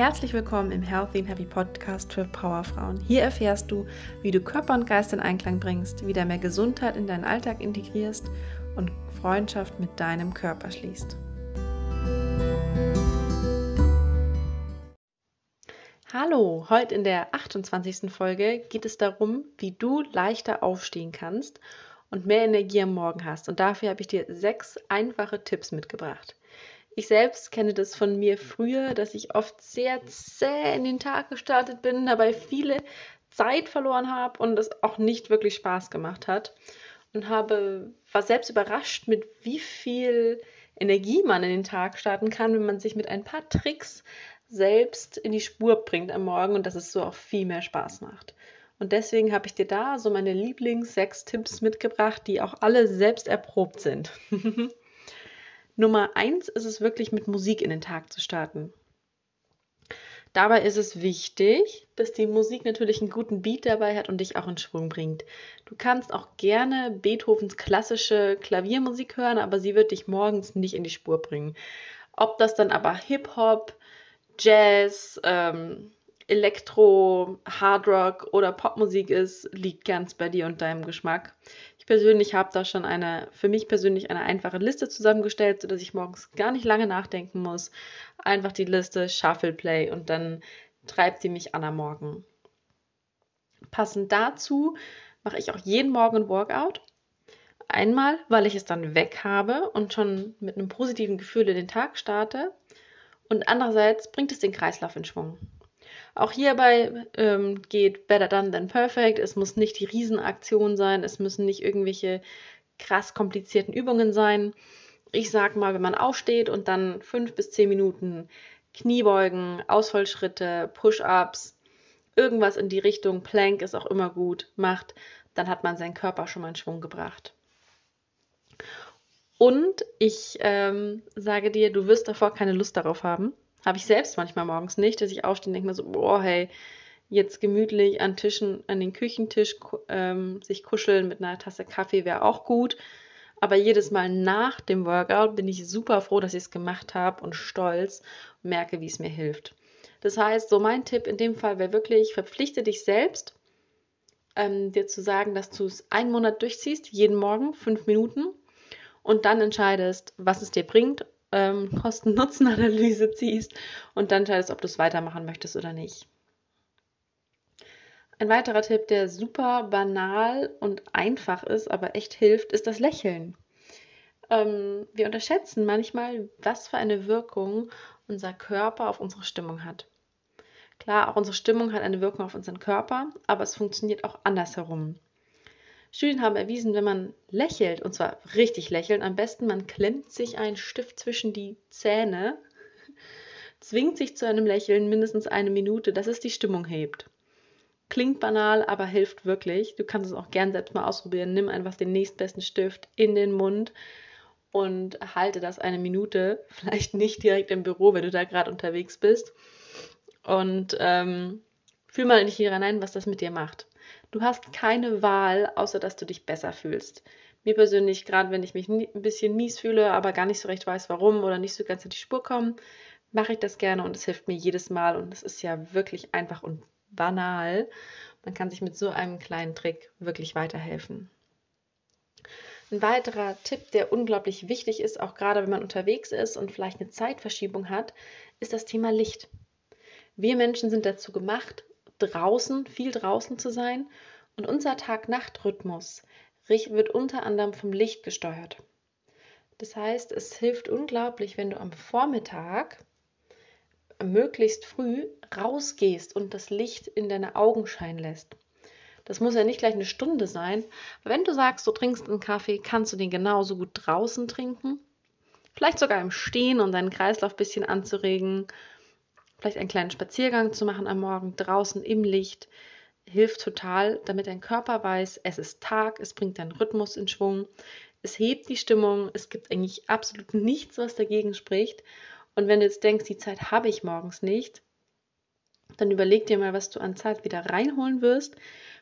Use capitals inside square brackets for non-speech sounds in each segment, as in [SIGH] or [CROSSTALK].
Herzlich willkommen im Healthy and Happy Podcast für Powerfrauen. Hier erfährst du, wie du Körper und Geist in Einklang bringst, wieder mehr Gesundheit in deinen Alltag integrierst und Freundschaft mit deinem Körper schließt. Hallo, heute in der 28. Folge geht es darum, wie du leichter aufstehen kannst und mehr Energie am Morgen hast. Und dafür habe ich dir sechs einfache Tipps mitgebracht. Ich selbst kenne das von mir früher, dass ich oft sehr zäh in den Tag gestartet bin, dabei viele Zeit verloren habe und es auch nicht wirklich Spaß gemacht hat. Und habe, war selbst überrascht, mit wie viel Energie man in den Tag starten kann, wenn man sich mit ein paar Tricks selbst in die Spur bringt am Morgen und dass es so auch viel mehr Spaß macht. Und deswegen habe ich dir da so meine Lieblings sechs Tipps mitgebracht, die auch alle selbst erprobt sind. [LAUGHS] Nummer eins ist es wirklich mit Musik in den Tag zu starten. Dabei ist es wichtig, dass die Musik natürlich einen guten Beat dabei hat und dich auch in Schwung bringt. Du kannst auch gerne Beethovens klassische Klaviermusik hören, aber sie wird dich morgens nicht in die Spur bringen. Ob das dann aber Hip-Hop, Jazz, ähm, Elektro, Hardrock oder Popmusik ist, liegt ganz bei dir und deinem Geschmack persönlich habe da schon eine, für mich persönlich eine einfache Liste zusammengestellt, sodass ich morgens gar nicht lange nachdenken muss. Einfach die Liste Shuffle Play und dann treibt sie mich an am Morgen. Passend dazu mache ich auch jeden Morgen ein Workout. Einmal, weil ich es dann weg habe und schon mit einem positiven Gefühl in den Tag starte. Und andererseits bringt es den Kreislauf in Schwung. Auch hierbei ähm, geht Better Done Than Perfect. Es muss nicht die Riesenaktion sein, es müssen nicht irgendwelche krass komplizierten Übungen sein. Ich sag mal, wenn man aufsteht und dann fünf bis zehn Minuten Kniebeugen, Ausfallschritte, Push-ups, irgendwas in die Richtung, Plank ist auch immer gut, macht, dann hat man seinen Körper schon mal in Schwung gebracht. Und ich ähm, sage dir, du wirst davor keine Lust darauf haben. Habe ich selbst manchmal morgens nicht, dass ich aufstehe und denke mir so, boah, hey, jetzt gemütlich an Tischen, an den Küchentisch ähm, sich kuscheln mit einer Tasse Kaffee wäre auch gut. Aber jedes Mal nach dem Workout bin ich super froh, dass ich es gemacht habe und stolz und merke, wie es mir hilft. Das heißt, so mein Tipp in dem Fall wäre wirklich, verpflichte dich selbst, ähm, dir zu sagen, dass du es einen Monat durchziehst, jeden Morgen fünf Minuten und dann entscheidest, was es dir bringt ähm, Kosten-Nutzen-Analyse ziehst und dann entscheidest, ob du es weitermachen möchtest oder nicht. Ein weiterer Tipp, der super banal und einfach ist, aber echt hilft, ist das Lächeln. Ähm, wir unterschätzen manchmal, was für eine Wirkung unser Körper auf unsere Stimmung hat. Klar, auch unsere Stimmung hat eine Wirkung auf unseren Körper, aber es funktioniert auch andersherum. Studien haben erwiesen, wenn man lächelt, und zwar richtig lächelt, am besten man klemmt sich einen Stift zwischen die Zähne, [LAUGHS] zwingt sich zu einem Lächeln mindestens eine Minute, dass es die Stimmung hebt. Klingt banal, aber hilft wirklich. Du kannst es auch gern selbst mal ausprobieren. Nimm einfach den nächstbesten Stift in den Mund und halte das eine Minute. [LAUGHS] Vielleicht nicht direkt im Büro, wenn du da gerade unterwegs bist. Und ähm, fühl mal nicht hier hinein, was das mit dir macht. Du hast keine Wahl, außer dass du dich besser fühlst. Mir persönlich, gerade wenn ich mich ein bisschen mies fühle, aber gar nicht so recht weiß, warum oder nicht so ganz in die Spur komme, mache ich das gerne und es hilft mir jedes Mal und es ist ja wirklich einfach und banal. Man kann sich mit so einem kleinen Trick wirklich weiterhelfen. Ein weiterer Tipp, der unglaublich wichtig ist, auch gerade wenn man unterwegs ist und vielleicht eine Zeitverschiebung hat, ist das Thema Licht. Wir Menschen sind dazu gemacht, draußen, viel draußen zu sein. Und unser Tag-Nacht-Rhythmus wird unter anderem vom Licht gesteuert. Das heißt, es hilft unglaublich, wenn du am Vormittag möglichst früh rausgehst und das Licht in deine Augen scheinen lässt. Das muss ja nicht gleich eine Stunde sein. Wenn du sagst, du trinkst einen Kaffee, kannst du den genauso gut draußen trinken. Vielleicht sogar im Stehen, um deinen Kreislauf ein bisschen anzuregen vielleicht einen kleinen Spaziergang zu machen am Morgen draußen im Licht, hilft total, damit dein Körper weiß, es ist Tag, es bringt deinen Rhythmus in Schwung, es hebt die Stimmung, es gibt eigentlich absolut nichts, was dagegen spricht. Und wenn du jetzt denkst, die Zeit habe ich morgens nicht, dann überleg dir mal, was du an Zeit wieder reinholen wirst,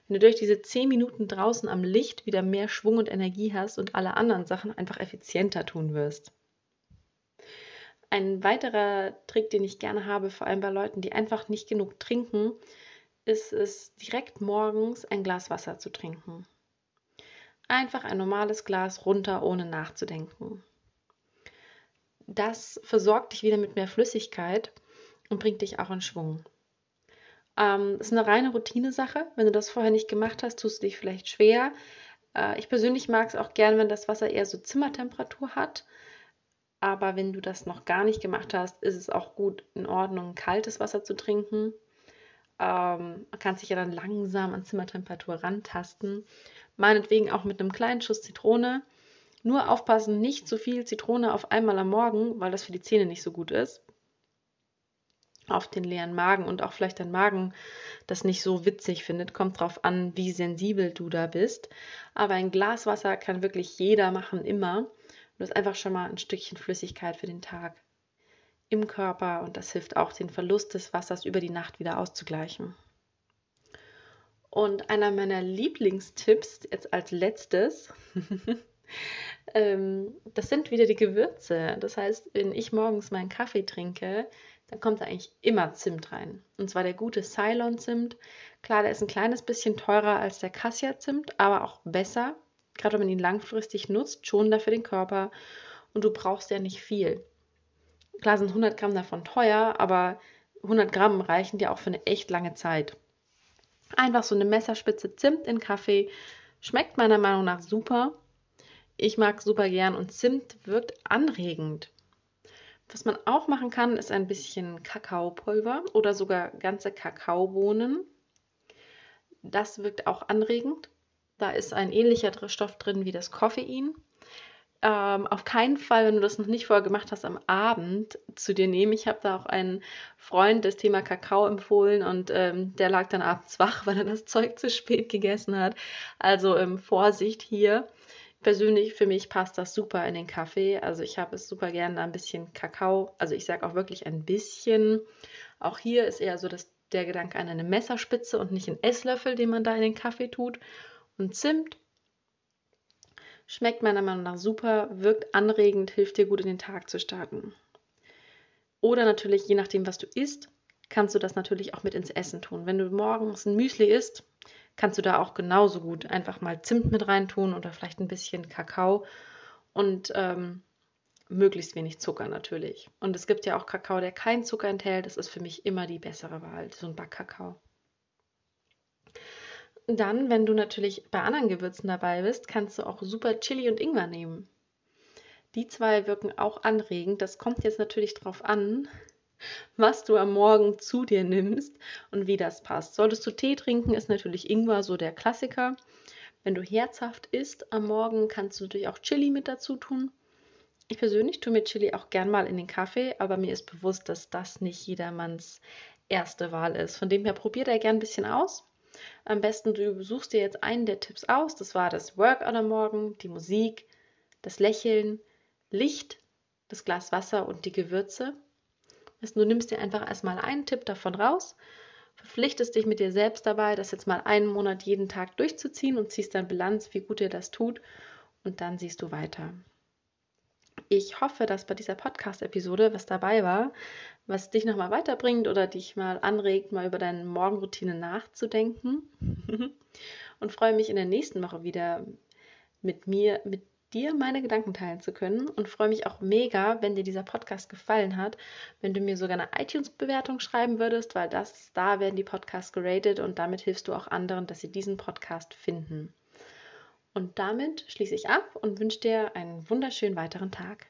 wenn du durch diese 10 Minuten draußen am Licht wieder mehr Schwung und Energie hast und alle anderen Sachen einfach effizienter tun wirst. Ein weiterer Trick, den ich gerne habe, vor allem bei Leuten, die einfach nicht genug trinken, ist es, direkt morgens ein Glas Wasser zu trinken. Einfach ein normales Glas runter, ohne nachzudenken. Das versorgt dich wieder mit mehr Flüssigkeit und bringt dich auch in Schwung. Ähm, ist eine reine Routinesache. Wenn du das vorher nicht gemacht hast, tust du dich vielleicht schwer. Äh, ich persönlich mag es auch gern, wenn das Wasser eher so Zimmertemperatur hat. Aber wenn du das noch gar nicht gemacht hast, ist es auch gut in Ordnung, kaltes Wasser zu trinken. Ähm, man kann sich ja dann langsam an Zimmertemperatur rantasten. Meinetwegen auch mit einem kleinen Schuss Zitrone. Nur aufpassen, nicht zu viel Zitrone auf einmal am Morgen, weil das für die Zähne nicht so gut ist. Auf den leeren Magen und auch vielleicht dein Magen das nicht so witzig findet. Kommt drauf an, wie sensibel du da bist. Aber ein Glas Wasser kann wirklich jeder machen, immer. Das ist einfach schon mal ein Stückchen Flüssigkeit für den Tag im Körper und das hilft auch, den Verlust des Wassers über die Nacht wieder auszugleichen. Und einer meiner Lieblingstipps jetzt als letztes, [LAUGHS] ähm, das sind wieder die Gewürze. Das heißt, wenn ich morgens meinen Kaffee trinke, dann kommt da eigentlich immer Zimt rein. Und zwar der gute Ceylon-Zimt. Klar, der ist ein kleines bisschen teurer als der Cassia-Zimt, aber auch besser. Gerade wenn man ihn langfristig nutzt, schonender für den Körper. Und du brauchst ja nicht viel. Klar sind 100 Gramm davon teuer, aber 100 Gramm reichen dir auch für eine echt lange Zeit. Einfach so eine Messerspitze Zimt in Kaffee. Schmeckt meiner Meinung nach super. Ich mag super gern und Zimt wirkt anregend. Was man auch machen kann, ist ein bisschen Kakaopulver oder sogar ganze Kakaobohnen. Das wirkt auch anregend. Da ist ein ähnlicher Stoff drin wie das Koffein ähm, auf keinen Fall, wenn du das noch nicht vorher gemacht hast, am Abend zu dir nehmen. Ich habe da auch einen Freund das Thema Kakao empfohlen und ähm, der lag dann abends wach, [LAUGHS] weil er das Zeug zu spät gegessen hat. Also ähm, Vorsicht hier. Persönlich für mich passt das super in den Kaffee. Also ich habe es super gerne ein bisschen Kakao. Also ich sage auch wirklich ein bisschen. Auch hier ist eher so dass der Gedanke an eine Messerspitze und nicht ein Esslöffel, den man da in den Kaffee tut. Und Zimt Schmeckt meiner Meinung nach super, wirkt anregend, hilft dir gut in den Tag zu starten. Oder natürlich, je nachdem, was du isst, kannst du das natürlich auch mit ins Essen tun. Wenn du morgens ein Müsli isst, kannst du da auch genauso gut einfach mal Zimt mit reintun oder vielleicht ein bisschen Kakao und ähm, möglichst wenig Zucker natürlich. Und es gibt ja auch Kakao, der keinen Zucker enthält. Das ist für mich immer die bessere Wahl, so ein Backkakao. Dann, wenn du natürlich bei anderen Gewürzen dabei bist, kannst du auch super Chili und Ingwer nehmen. Die zwei wirken auch anregend. Das kommt jetzt natürlich darauf an, was du am Morgen zu dir nimmst und wie das passt. Solltest du Tee trinken, ist natürlich Ingwer so der Klassiker. Wenn du herzhaft isst am Morgen, kannst du natürlich auch Chili mit dazu tun. Ich persönlich tue mir Chili auch gern mal in den Kaffee, aber mir ist bewusst, dass das nicht jedermanns erste Wahl ist. Von dem her probiert er gern ein bisschen aus. Am besten du suchst dir jetzt einen der Tipps aus. Das war das Workout am Morgen, die Musik, das Lächeln, Licht, das Glas Wasser und die Gewürze. Du nimmst dir einfach erstmal einen Tipp davon raus, verpflichtest dich mit dir selbst dabei, das jetzt mal einen Monat jeden Tag durchzuziehen und ziehst dann Bilanz, wie gut dir das tut und dann siehst du weiter. Ich hoffe, dass bei dieser Podcast-Episode was dabei war, was dich nochmal weiterbringt oder dich mal anregt, mal über deine Morgenroutine nachzudenken. [LAUGHS] und freue mich in der nächsten Woche wieder mit mir, mit dir meine Gedanken teilen zu können und freue mich auch mega, wenn dir dieser Podcast gefallen hat, wenn du mir sogar eine iTunes-Bewertung schreiben würdest, weil das, da werden die Podcasts geratet und damit hilfst du auch anderen, dass sie diesen Podcast finden. Und damit schließe ich ab und wünsche dir einen wunderschönen weiteren Tag.